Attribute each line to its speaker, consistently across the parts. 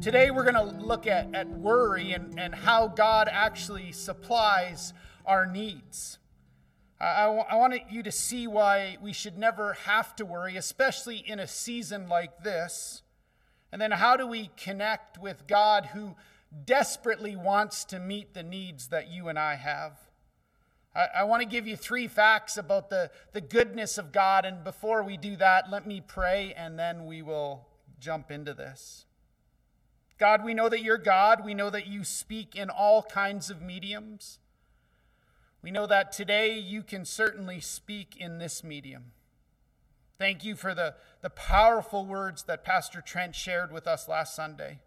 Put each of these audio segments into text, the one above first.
Speaker 1: Today, we're going to look at, at worry and, and how God actually supplies our needs. I, want you to see why we should never have to worry, especially in a season like this. And then, how do we connect with God who desperately wants to meet the needs that you and I have? I, I want to give you three facts about the, the goodness of God. And before we do that, let me pray and then we will jump into this. God, we know that you're God. We know that you speak in all kinds of mediums. We know that today you can certainly speak in this medium. Thank you for the, the powerful words that Pastor Trent shared with us last Sunday.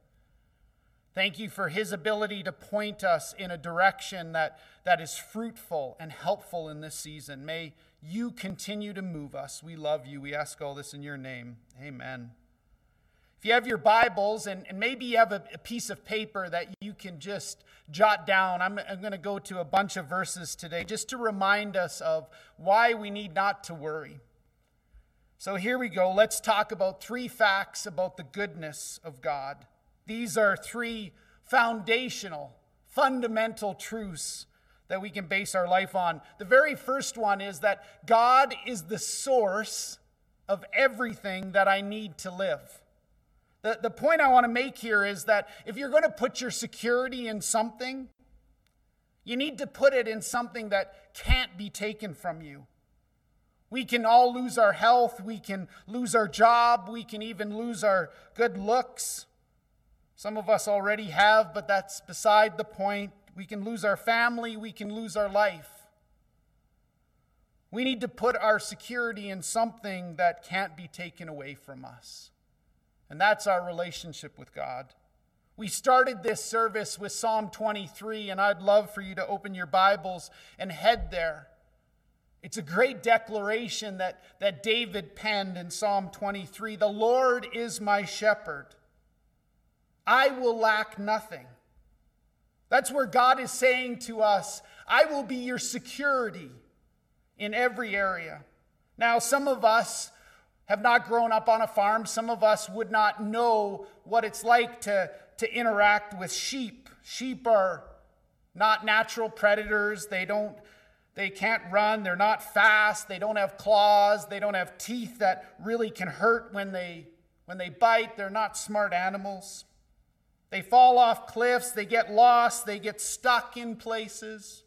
Speaker 1: Thank you for his ability to point us in a direction that, that is fruitful and helpful in this season. May you continue to move us. We love you. We ask all this in your name. Amen. If you have your Bibles and, and maybe you have a, a, piece of paper that you can just jot down, I'm, I'm going to go to a bunch of verses today just to remind us of why we need not to worry. So here we go. Let's talk about three facts about the goodness of God. These are three foundational, fundamental truths that we can base our life on. The very first one is that God is the source of everything that I need to live. The, the point I want to make here is that if you're going to put your security in something, you need to put it in something that can't be taken from you. We can all lose our health, we can lose our job, we can even lose our good looks. Some of us already have, but that's beside the point. We can lose our family, we can lose our life. We need to put our security in something that can't be taken away from us. And that's our relationship with God. We started this service with Psalm 23, and I'd love for you to open your Bibles and head there. It's a great declaration that, that David penned in Psalm 23 The Lord is my shepherd. I will lack nothing. That's where God is saying to us, I will be your security in every area. Now, some of us have not grown up on a farm. Some of us would not know what it's like to, to interact with sheep. Sheep are not natural predators. They don't they can't run, they're not fast, they don't have claws, they don't have teeth that really can hurt when they when they bite. They're not smart animals. They fall off cliffs, they get lost, they get stuck in places.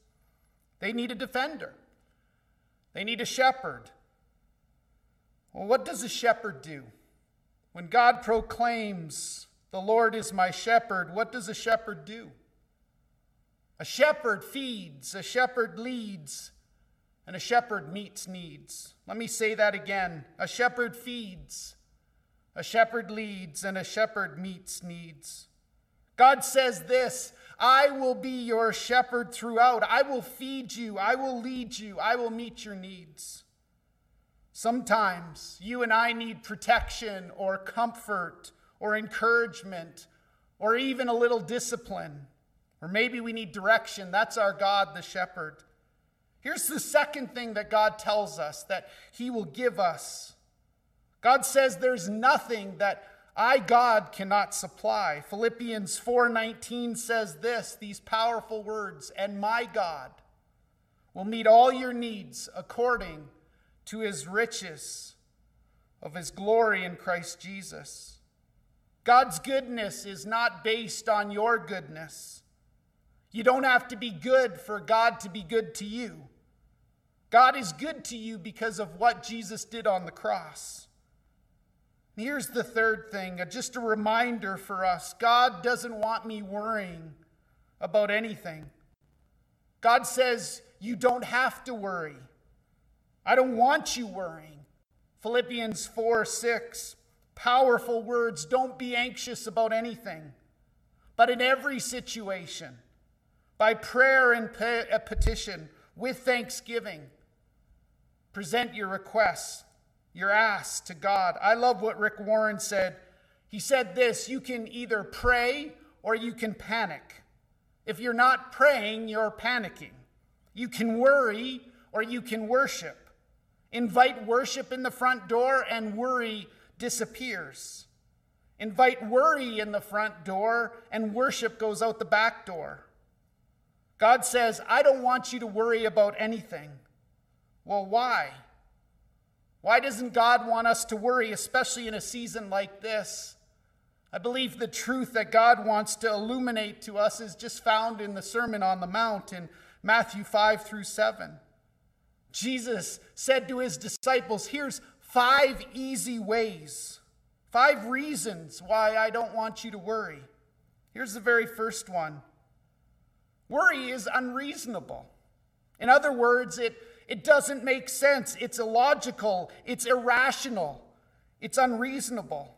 Speaker 1: They need a defender. They need a shepherd. Well, what does a shepherd do? When God proclaims, The Lord is my shepherd, what does a shepherd do? A shepherd feeds, a shepherd leads, and a shepherd meets needs. Let me say that again. A shepherd feeds, a shepherd leads, and a shepherd meets needs. God says this I will be your shepherd throughout. I will feed you, I will lead you, I will meet your needs. Sometimes you and I need protection or comfort or encouragement or even a little discipline. Or maybe we need direction. That's our God, the shepherd. Here's the second thing that God tells us that He will give us God says there's nothing that I, God, cannot supply. Philippians 4:19 says this, these powerful words, and my God will meet all your needs according to his riches of his glory in Christ Jesus. God's goodness is not based on your goodness. You don't have to be good for God to be good to you. God is good to you because of what Jesus did on the cross. Here's the third thing just a reminder for us God doesn't want me worrying about anything. God says, You don't have to worry. I don't want you worrying. Philippians 4 6, powerful words. Don't be anxious about anything, but in every situation, by prayer and a petition, with thanksgiving, present your requests, your asks to God. I love what Rick Warren said. He said this you can either pray or you can panic. If you're not praying, you're panicking. You can worry or you can worship. Invite worship in the front door, and worry disappears. Invite worry in the front door, and worship goes out the back door. God says, I don't want you to worry about anything. Well, why? Why doesn't God want us to worry, especially in a season like this? I believe the truth that God wants to illuminate to us is just found in the Sermon on the Mount in Matthew 5 through 7. Jesus said to his disciples, Here's five easy ways, five reasons why I don't want you to worry. Here's the very first one worry is unreasonable. In other words, it it doesn't make sense. It's illogical. It's irrational. It's unreasonable.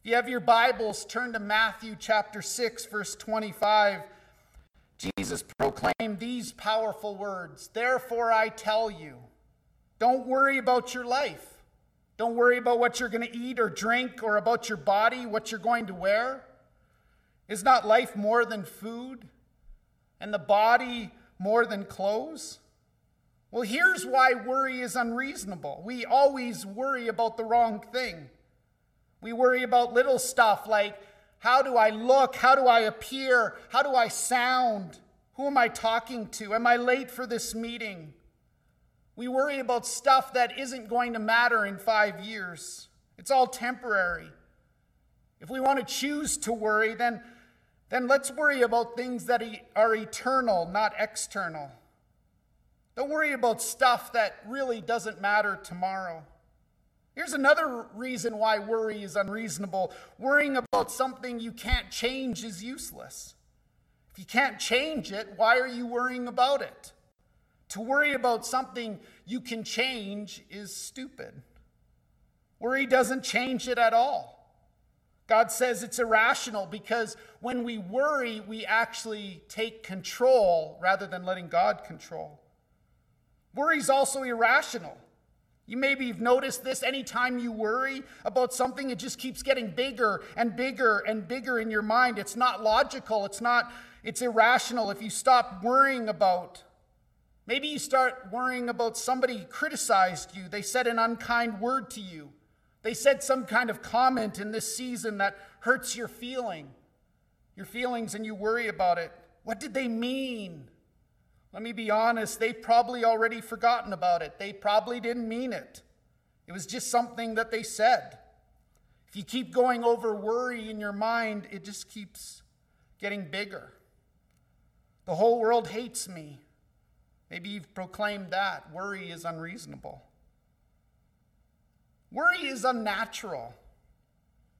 Speaker 1: If you have your Bibles, turn to Matthew chapter 6, verse 25. Jesus proclaimed these powerful words Therefore, I tell you, don't worry about your life. Don't worry about what you're going to eat or drink or about your body, what you're going to wear. Is not life more than food and the body more than clothes? Well, here's why worry is unreasonable. We always worry about the wrong thing. We worry about little stuff like how do I look? How do I appear? How do I sound? Who am I talking to? Am I late for this meeting? We worry about stuff that isn't going to matter in five years. It's all temporary. If we want to choose to worry, then, then let's worry about things that are eternal, not external. Don't worry about stuff that really doesn't matter tomorrow. Here's another reason why worry is unreasonable worrying about something you can't change is useless. If you can't change it, why are you worrying about it? To worry about something you can change is stupid. Worry doesn't change it at all. God says it's irrational because when we worry, we actually take control rather than letting God control. Worry is also irrational. You maybe have noticed this anytime you worry about something, it just keeps getting bigger and bigger and bigger in your mind. It's not logical, it's not, it's irrational. If you stop worrying about, maybe you start worrying about somebody criticized you, they said an unkind word to you, they said some kind of comment in this season that hurts your feeling, your feelings, and you worry about it. What did they mean? Let me be honest, they've probably already forgotten about it. They probably didn't mean it. It was just something that they said. If you keep going over worry in your mind, it just keeps getting bigger. The whole world hates me. Maybe you've proclaimed that. Worry is unreasonable. Worry is unnatural.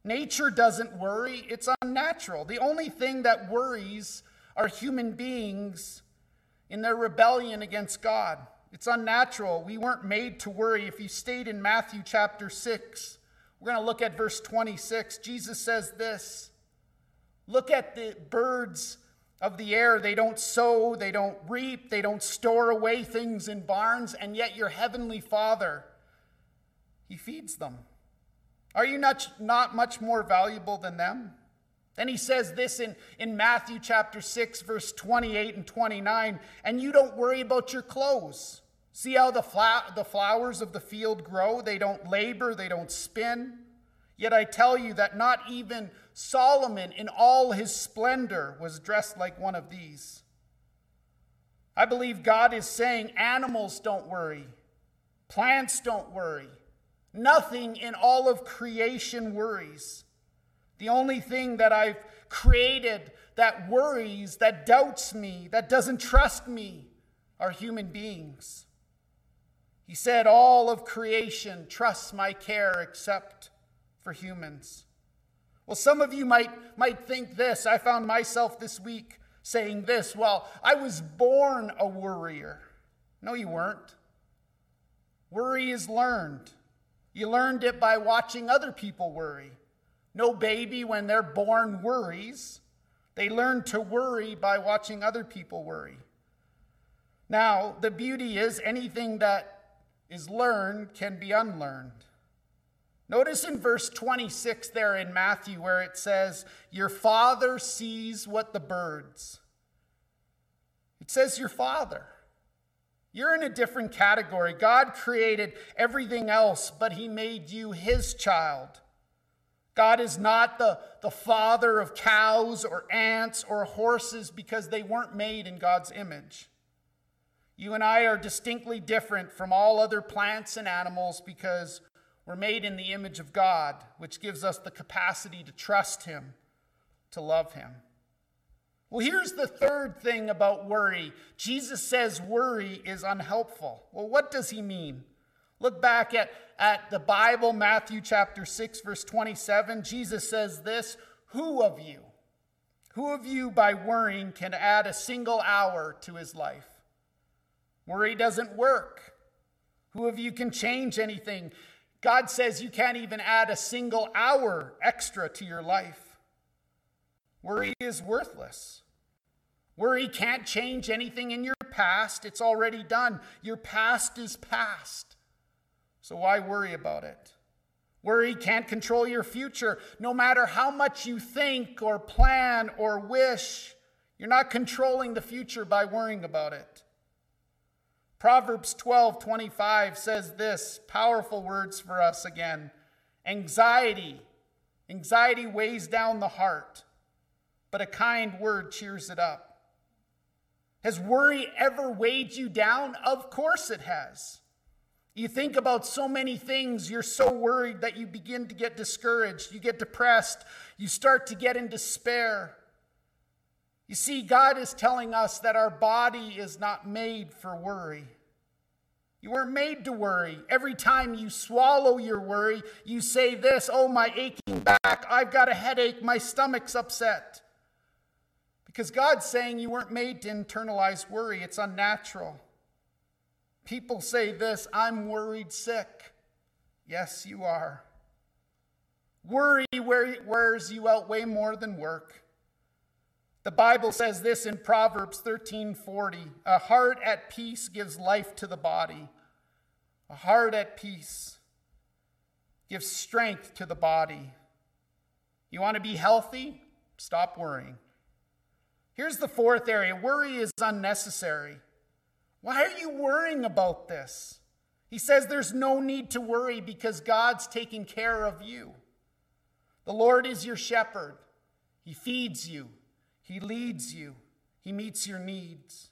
Speaker 1: Nature doesn't worry, it's unnatural. The only thing that worries are human beings in their rebellion against God. It's unnatural. We weren't made to worry. If you stayed in Matthew chapter 6, we're going to look at verse 26. Jesus says this Look at the birds of the air. They don't sow, they don't reap, they don't store away things in barns, and yet your heavenly Father, He feeds them. Are you not, not much more valuable than them? Then he says this in, in Matthew chapter 6, verse 28 and 29 and you don't worry about your clothes. See how the, fla- the flowers of the field grow? They don't labor, they don't spin. Yet I tell you that not even Solomon in all his splendor was dressed like one of these. I believe God is saying animals don't worry, plants don't worry, nothing in all of creation worries. The only thing that I've created that worries, that doubts me, that doesn't trust me are human beings. He said, All of creation trusts my care except for humans. Well, some of you might, might think this. I found myself this week saying this Well, I was born a worrier. No, you weren't. Worry is learned. You learned it by watching other people worry. No baby, when they're born, worries. They learn to worry by watching other people worry. Now, the beauty is anything that is learned can be unlearned. Notice in verse 26 there in Matthew where it says, Your father sees what the birds. It says, Your father. You're in a different category. God created everything else, but He made you His child. God is not the, the father of cows or ants or horses because they weren't made in God's image. You and I are distinctly different from all other plants and animals because we're made in the image of God, which gives us the capacity to trust Him, to love Him. Well, here's the third thing about worry Jesus says worry is unhelpful. Well, what does He mean? Look back at, at the Bible, Matthew chapter 6, verse 27. Jesus says this Who of you, who of you by worrying can add a single hour to his life? Worry doesn't work. Who of you can change anything? God says you can't even add a single hour extra to your life. Worry is worthless. Worry can't change anything in your past. It's already done. Your past is past. So why worry about it? Worry can't control your future. No matter how much you think or plan or wish, you're not controlling the future by worrying about it. Proverbs 12 25 says this powerful words for us again. Anxiety. Anxiety weighs down the heart, but a kind word cheers it up. Has worry ever weighed you down? Of course it has. You think about so many things, you're so worried that you begin to get discouraged, you get depressed, you start to get in despair. You see, God is telling us that our body is not made for worry. You weren't made to worry. Every time you swallow your worry, you say this, oh, my aching back, I've got a headache, my stomach's upset. Because God's saying you weren't made to internalize worry, it's unnatural. People say this I'm worried sick. Yes, you are. Worry wears you out way more than work. The Bible says this in Proverbs 13:40, a heart at peace gives life to the body. A heart at peace gives strength to the body. You want to be healthy? Stop worrying. Here's the fourth area worry is unnecessary. Why are you worrying about this? He says there's no need to worry because God's taking care of you. The Lord is your shepherd. He feeds you, He leads you, He meets your needs.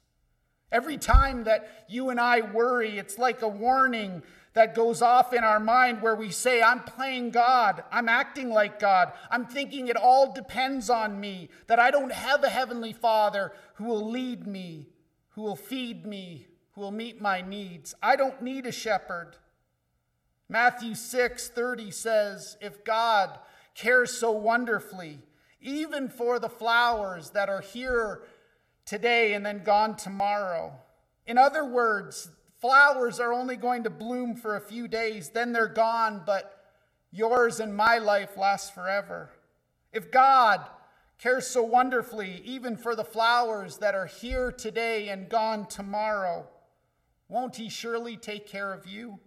Speaker 1: Every time that you and I worry, it's like a warning that goes off in our mind where we say, I'm playing God. I'm acting like God. I'm thinking it all depends on me, that I don't have a heavenly Father who will lead me, who will feed me, who will meet my needs. I don't need a shepherd. Matthew 6 30 says, If God cares so wonderfully, even for the flowers that are here today and then gone tomorrow. In other words, flowers are only going to bloom for a few days, then they're gone, but yours and my life lasts forever. If God cares so wonderfully, even for the flowers that are here today and gone tomorrow, won't He surely take care of you?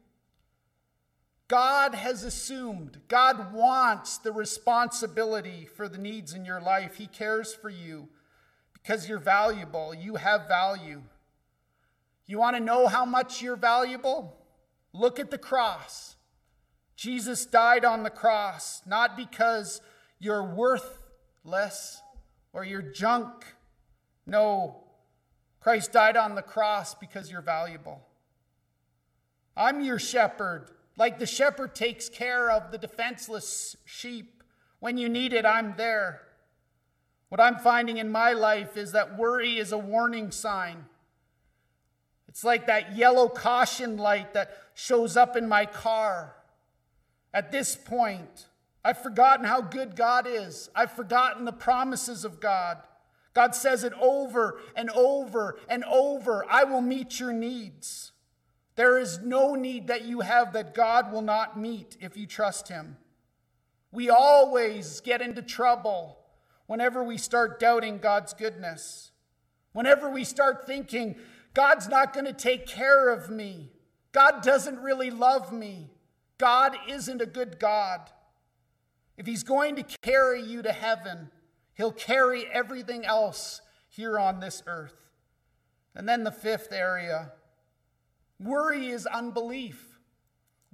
Speaker 1: God has assumed, God wants the responsibility for the needs in your life. He cares for you because you're valuable. You have value. You want to know how much you're valuable? Look at the cross. Jesus died on the cross, not because you're worth less or your junk. No, Christ died on the cross because you're valuable. I'm your shepherd. Like the shepherd takes care of the defenseless sheep. When you need it, I'm there. What I'm finding in my life is that worry is a warning sign. It's like that yellow caution light that shows up in my car. At this point, I've forgotten how good God is. I've forgotten the promises of God. God says it over and over and over I will meet your needs. There is no need that you have that God will not meet if you trust Him. We always get into trouble whenever we start doubting God's goodness, whenever we start thinking, God's not going to take care of me, God doesn't really love me, God isn't a good God. If he's going to carry you to heaven, he'll carry everything else here on this earth. And then the fifth area worry is unbelief.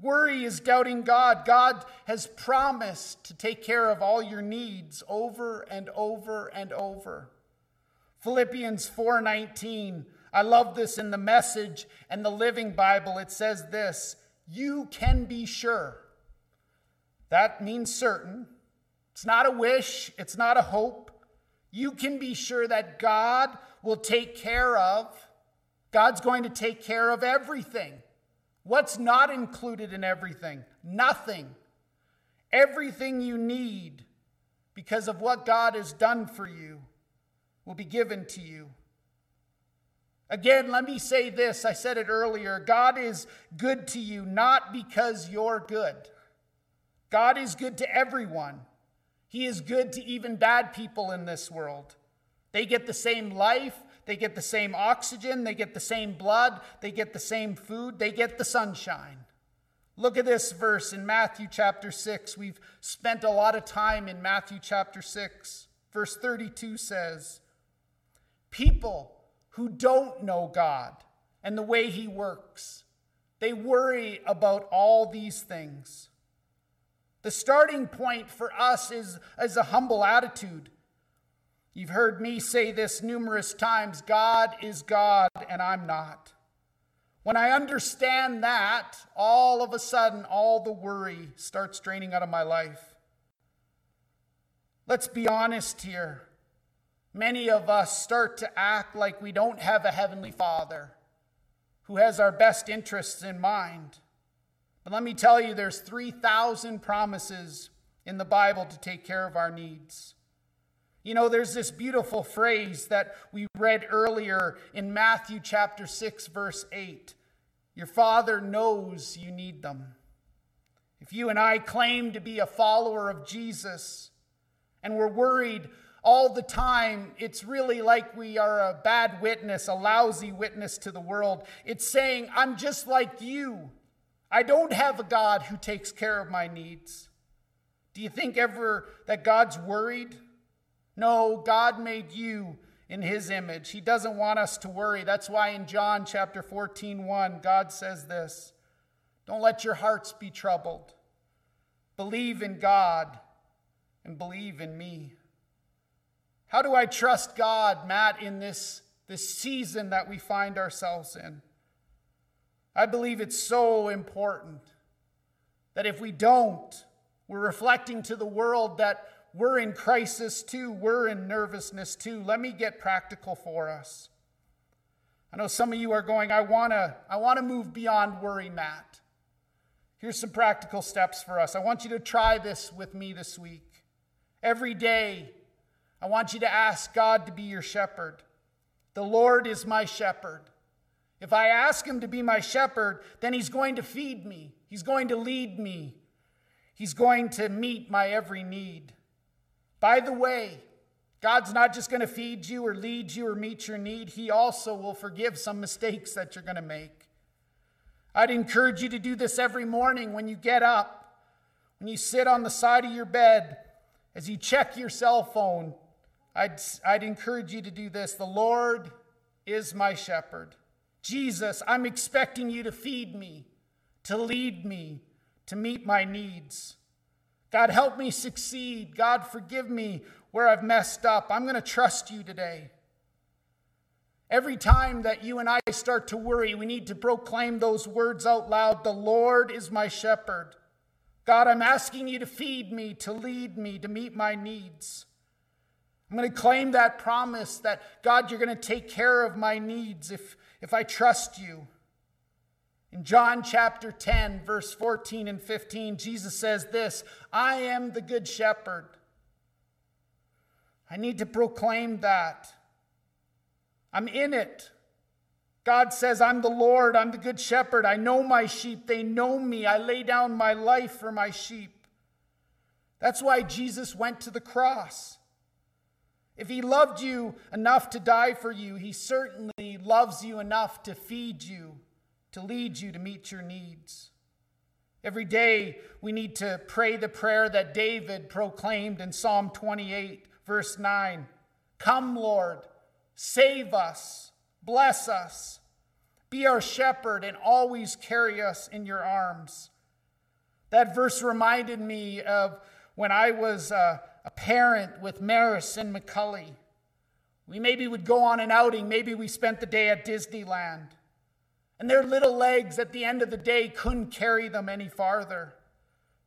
Speaker 1: Worry is doubting God. God has promised to take care of all your needs over and over and over. Philippians 4:19. I love this in the message and the Living Bible. It says this, you can be sure. That means certain. It's not a wish, it's not a hope. You can be sure that God will take care of. God's going to take care of everything. What's not included in everything? Nothing. Everything you need because of what God has done for you will be given to you. Again, let me say this. I said it earlier. God is good to you not because you're good. God is good to everyone. He is good to even bad people in this world. They get the same life, they get the same oxygen, they get the same blood, they get the same food, they get the sunshine. Look at this verse in Matthew chapter 6. We've spent a lot of time in Matthew chapter 6. Verse 32 says, People who don't know God and the way He works, they worry about all these things. The starting point for us is, is a humble attitude. You've heard me say this numerous times God is God and I'm not. When I understand that, all of a sudden, all the worry starts draining out of my life. Let's be honest here. Many of us start to act like we don't have a Heavenly Father who has our best interests in mind. But let me tell you, there's 3,000 promises in the Bible to take care of our needs. You know, there's this beautiful phrase that we read earlier in Matthew chapter 6, verse 8. Your Father knows you need them. If you and I claim to be a follower of Jesus and we're worried all the time, it's really like we are a bad witness, a lousy witness to the world. It's saying, I'm just like you. I don't have a God who takes care of my needs. Do you think ever that God's worried? No, God made you in his image. He doesn't want us to worry. That's why in John chapter 14, 1, God says this Don't let your hearts be troubled. Believe in God and believe in me. How do I trust God, Matt, in this, this season that we find ourselves in? I believe it's so important that if we don't, we're reflecting to the world that we're in crisis too. We're in nervousness too. Let me get practical for us. I know some of you are going, I want to I want to move beyond worry, Matt. Here's some practical steps for us. I want you to try this with me this week. Every day, I want you to ask God to be your shepherd. The Lord is my shepherd. If I ask him to be my shepherd, then he's going to feed me. He's going to lead me. He's going to meet my every need. By the way, God's not just going to feed you or lead you or meet your need, He also will forgive some mistakes that you're going to make. I'd encourage you to do this every morning when you get up, when you sit on the side of your bed, as you check your cell phone. I'd, I'd encourage you to do this. The Lord is my shepherd. Jesus, I'm expecting you to feed me, to lead me, to meet my needs. God, help me succeed. God, forgive me where I've messed up. I'm going to trust you today. Every time that you and I start to worry, we need to proclaim those words out loud The Lord is my shepherd. God, I'm asking you to feed me, to lead me, to meet my needs. I'm going to claim that promise that, God, you're going to take care of my needs if, if I trust you. In John chapter 10, verse 14 and 15, Jesus says this I am the good shepherd. I need to proclaim that. I'm in it. God says, I'm the Lord, I'm the good shepherd. I know my sheep, they know me. I lay down my life for my sheep. That's why Jesus went to the cross. If he loved you enough to die for you, he certainly loves you enough to feed you to lead you to meet your needs. Every day, we need to pray the prayer that David proclaimed in Psalm 28, verse 9 Come, Lord, save us, bless us, be our shepherd, and always carry us in your arms. That verse reminded me of when I was a, a parent with Maris and McCully. We maybe would go on an outing, maybe we spent the day at Disneyland. And their little legs at the end of the day couldn't carry them any farther.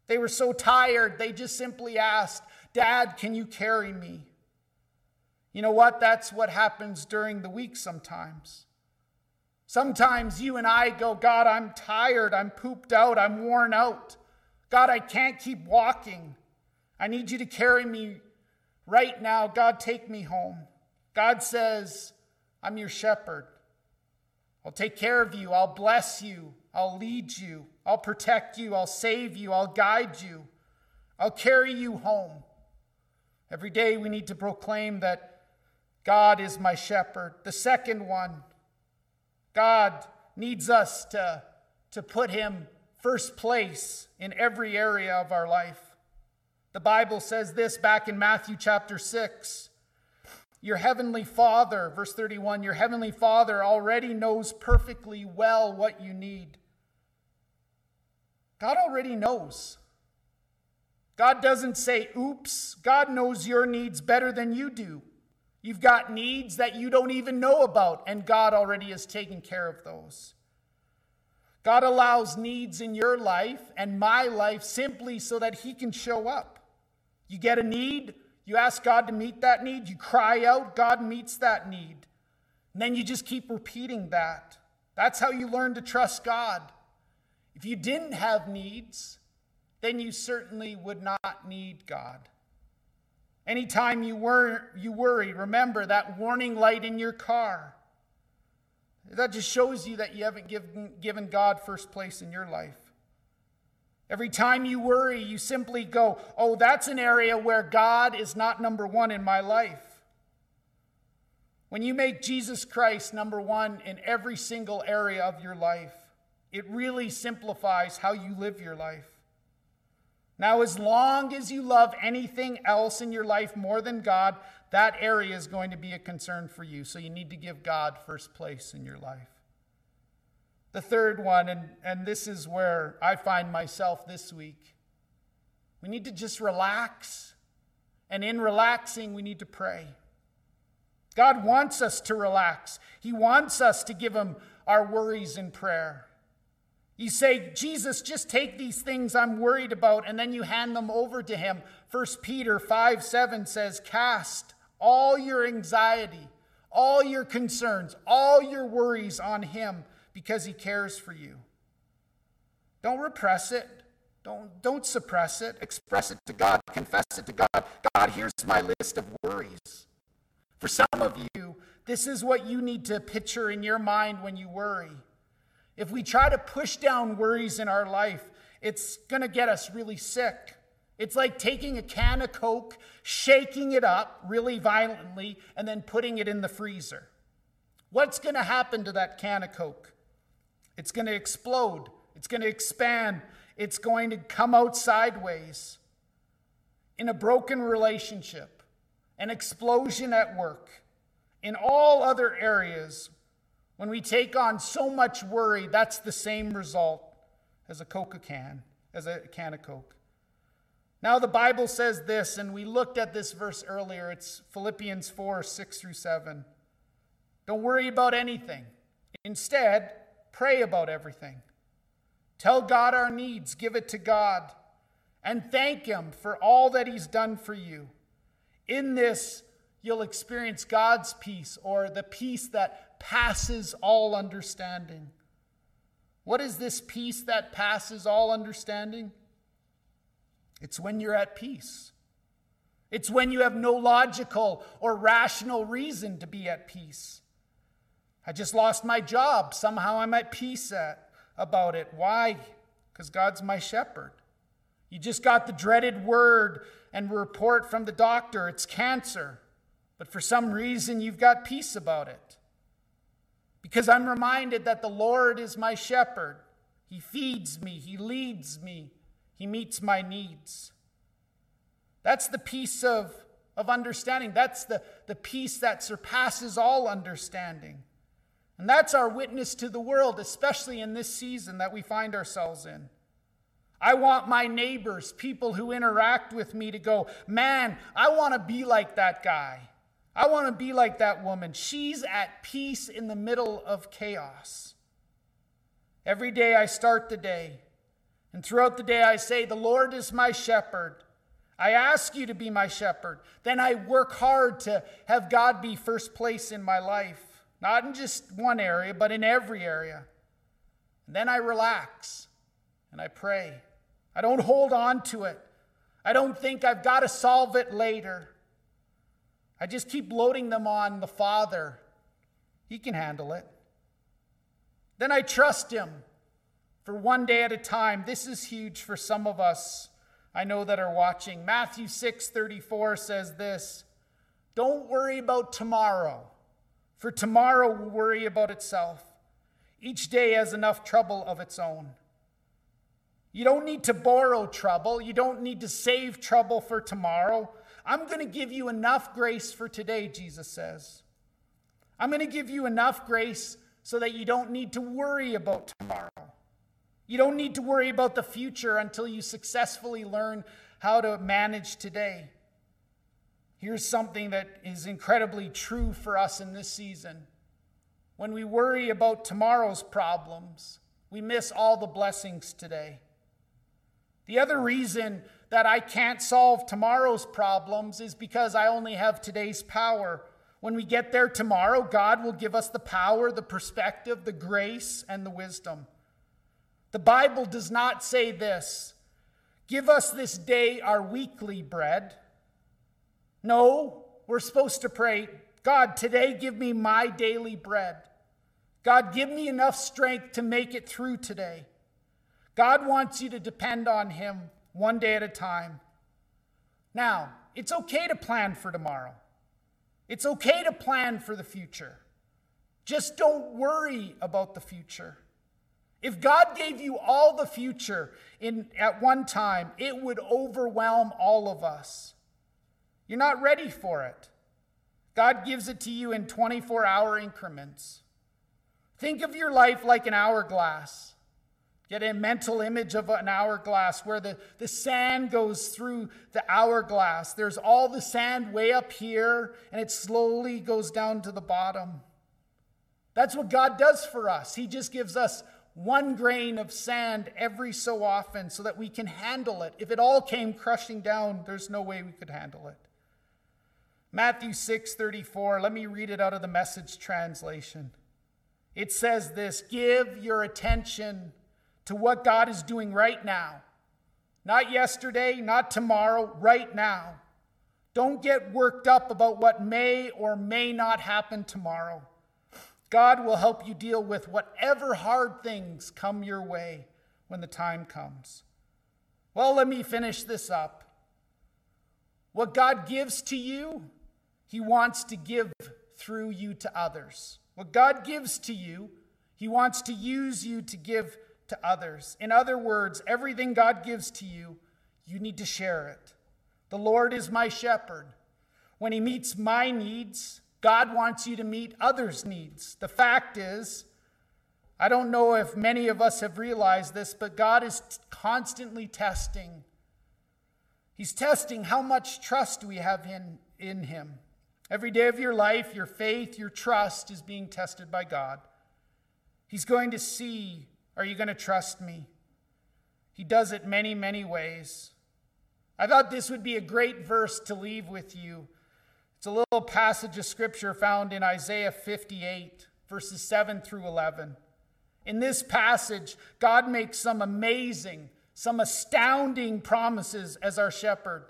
Speaker 1: They were so tired, they just simply asked, Dad, can you carry me? You know what? That's what happens during the week sometimes. Sometimes you and I go, God, I'm tired, I'm pooped out, I'm worn out. God, I can't keep walking. I need you to carry me right now. God, take me home. God says, I'm your shepherd. I'll take care of you. I'll bless you. I'll lead you. I'll protect you. I'll save you. I'll guide you. I'll carry you home. Every day we need to proclaim that God is my shepherd. The second one, God needs us to, to put him first place in every area of our life. The Bible says this back in Matthew chapter 6. Your heavenly Father, verse 31, your heavenly Father already knows perfectly well what you need. God already knows. God doesn't say, oops, God knows your needs better than you do. You've got needs that you don't even know about, and God already has taken care of those. God allows needs in your life and my life simply so that He can show up. You get a need, you ask God to meet that need, you cry out, God meets that need. And then you just keep repeating that. That's how you learn to trust God. If you didn't have needs, then you certainly would not need God. Anytime you, wor- you worry, remember that warning light in your car. That just shows you that you haven't given, given God first place in your life. Every time you worry, you simply go, Oh, that's an area where God is not number one in my life. When you make Jesus Christ number one in every single area of your life, it really simplifies how you live your life. Now, as long as you love anything else in your life more than God, that area is going to be a concern for you. So you need to give God first place in your life. The third one, and, and this is where I find myself this week, we need to just relax. And in relaxing, we need to pray. God wants us to relax, He wants us to give Him our worries in prayer. You say, Jesus, just take these things I'm worried about, and then you hand them over to Him. 1 Peter 5 7 says, Cast all your anxiety, all your concerns, all your worries on Him because He cares for you. Don't repress it. Don't, don't suppress it. Express it to God. Confess it to God. God, here's my list of worries. For some of you, this is what you need to picture in your mind when you worry. If we try to push down worries in our life, it's going to get us really sick. It's like taking a can of Coke, shaking it up really violently, and then putting it in the freezer. What's going to happen to that can of Coke? It's going to explode, it's going to expand, it's going to come out sideways. In a broken relationship, an explosion at work, in all other areas, when we take on so much worry, that's the same result as a Coca can, as a can of Coke. Now, the Bible says this, and we looked at this verse earlier. It's Philippians 4 6 through 7. Don't worry about anything. Instead, pray about everything. Tell God our needs, give it to God, and thank Him for all that He's done for you. In this, you'll experience God's peace, or the peace that passes all understanding. What is this peace that passes all understanding? It's when you're at peace. It's when you have no logical or rational reason to be at peace. I just lost my job. Somehow I'm at peace at, about it. Why? Because God's my shepherd. You just got the dreaded word and report from the doctor it's cancer. But for some reason, you've got peace about it. Because I'm reminded that the Lord is my shepherd. He feeds me, He leads me, he meets my needs. That's the peace of, of understanding. That's the, the peace that surpasses all understanding. And that's our witness to the world, especially in this season that we find ourselves in. I want my neighbors, people who interact with me, to go, man, I want to be like that guy. I want to be like that woman. She's at peace in the middle of chaos. Every day I start the day, and throughout the day I say, The Lord is my shepherd. I ask you to be my shepherd. Then I work hard to have God be first place in my life, not in just one area, but in every area. And then I relax and I pray. I don't hold on to it. I don't think I've got to solve it later. I just keep loading them on the Father. He can handle it. Then I trust Him for one day at a time. This is huge for some of us I know that are watching. Matthew 6 34 says this Don't worry about tomorrow, for tomorrow will worry about itself. Each day has enough trouble of its own. You don't need to borrow trouble. You don't need to save trouble for tomorrow. I'm going to give you enough grace for today, Jesus says. I'm going to give you enough grace so that you don't need to worry about tomorrow. You don't need to worry about the future until you successfully learn how to manage today. Here's something that is incredibly true for us in this season. When we worry about tomorrow's problems, we miss all the blessings today. The other reason that I can't solve tomorrow's problems is because I only have today's power. When we get there tomorrow, God will give us the power, the perspective, the grace, and the wisdom. The Bible does not say this Give us this day our weekly bread. No, we're supposed to pray, God, today give me my daily bread. God, give me enough strength to make it through today. God wants you to depend on Him one day at a time. Now, it's okay to plan for tomorrow. It's okay to plan for the future. Just don't worry about the future. If God gave you all the future in, at one time, it would overwhelm all of us. You're not ready for it. God gives it to you in 24 hour increments. Think of your life like an hourglass. Get a mental image of an hourglass where the, the sand goes through the hourglass. There's all the sand way up here, and it slowly goes down to the bottom. That's what God does for us. He just gives us one grain of sand every so often so that we can handle it. If it all came crushing down, there's no way we could handle it. Matthew 6:34, let me read it out of the message translation. It says this, give your attention to what God is doing right now. Not yesterday, not tomorrow, right now. Don't get worked up about what may or may not happen tomorrow. God will help you deal with whatever hard things come your way when the time comes. Well, let me finish this up. What God gives to you, He wants to give through you to others. What God gives to you, He wants to use you to give to others. In other words, everything God gives to you, you need to share it. The Lord is my shepherd. When He meets my needs, God wants you to meet others' needs. The fact is, I don't know if many of us have realized this, but God is constantly testing. He's testing how much trust we have in, in Him. Every day of your life, your faith, your trust is being tested by God. He's going to see are you going to trust me? He does it many, many ways. I thought this would be a great verse to leave with you it's a little passage of scripture found in Isaiah 58, verses 7 through 11. In this passage, God makes some amazing, some astounding promises as our shepherd.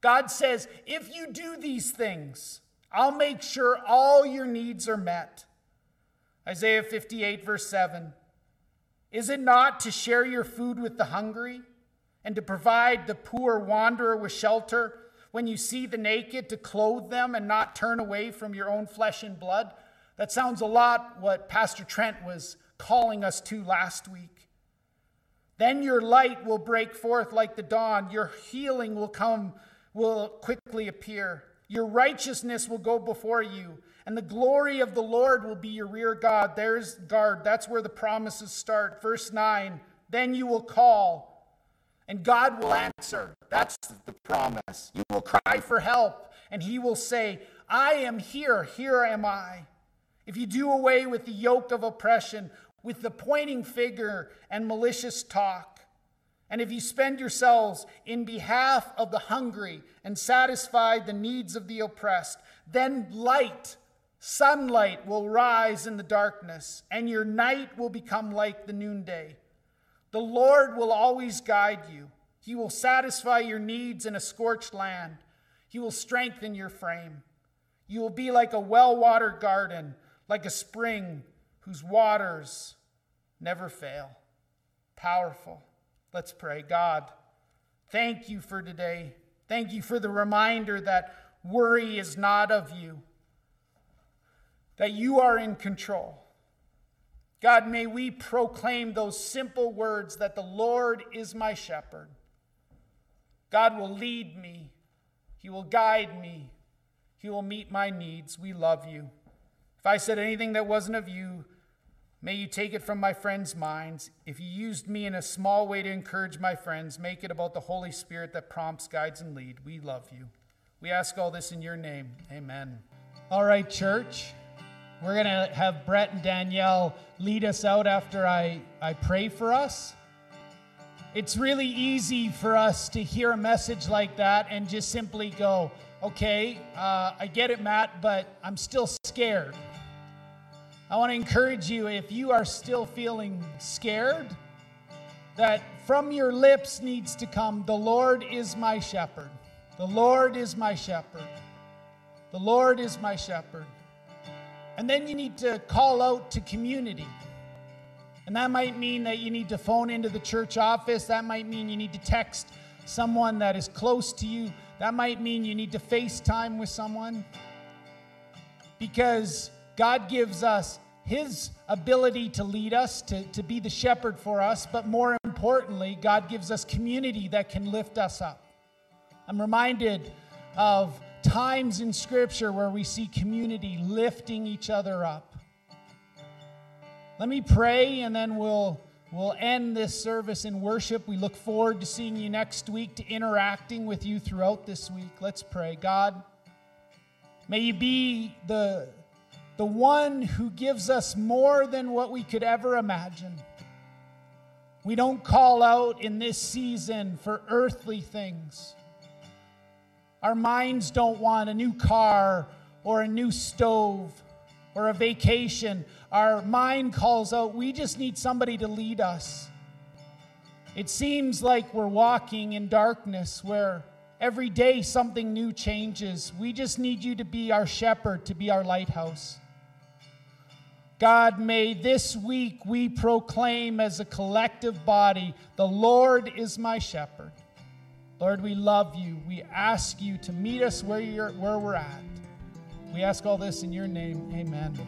Speaker 1: God says, If you do these things, I'll make sure all your needs are met. Isaiah 58, verse 7. Is it not to share your food with the hungry and to provide the poor wanderer with shelter? when you see the naked to clothe them and not turn away from your own flesh and blood. That sounds a lot what Pastor Trent was calling us to last week. Then your light will break forth like the dawn. Your healing will come, will quickly appear. Your righteousness will go before you, and the glory of the Lord will be your rear guard. There's guard. That's where the promises start. Verse 9 Then you will call And God will answer. That's the promise. You will cry for help, and He will say, I am here, here am I. If you do away with the yoke of oppression, with the pointing finger and malicious talk, and if you spend yourselves in behalf of the hungry and satisfy the needs of the oppressed, then light, sunlight will rise in the darkness, and your night will become like the noonday. The Lord will always guide you. He will satisfy your needs in a scorched land. He will strengthen your frame. You will be like a well watered garden, like a spring whose waters never fail. Powerful. Let's pray. God, thank you for today. Thank you for the reminder that worry is not of you, that you are in control. God, may we proclaim those simple words that the Lord is my shepherd. God will lead me, He will guide me, He will meet my needs. We love you. If I said anything that wasn't of you, may you take it from my friends' minds. If you used me in a small way to encourage my friends, make it about the Holy Spirit that prompts, guides, and lead. We love you. We ask all this in your name. Amen. All right, church. We're going to have Brett and Danielle lead us out after I, I pray for us. It's really easy for us to hear a message like that and just simply go, okay, uh, I get it, Matt, but I'm still scared. I want to encourage you if you are still feeling scared, that from your lips needs to come, The Lord is my shepherd. The Lord is my shepherd. The Lord is my shepherd. And then you need to call out to community. And that might mean that you need to phone into the church office. That might mean you need to text someone that is close to you. That might mean you need to FaceTime with someone. Because God gives us His ability to lead us, to, to be the shepherd for us, but more importantly, God gives us community that can lift us up. I'm reminded of times in Scripture where we see community lifting each other up. Let me pray and then we'll, we'll end this service in worship. We look forward to seeing you next week, to interacting with you throughout this week. Let's pray. God, may you be the, the one who gives us more than what we could ever imagine. We don't call out in this season for earthly things. Our minds don't want a new car or a new stove or a vacation. Our mind calls out, we just need somebody to lead us. It seems like we're walking in darkness where every day something new changes. We just need you to be our shepherd, to be our lighthouse. God, may this week we proclaim as a collective body, the Lord is my shepherd. Lord, we love you. We ask you to meet us where, you're, where we're at. We ask all this in your name. Amen.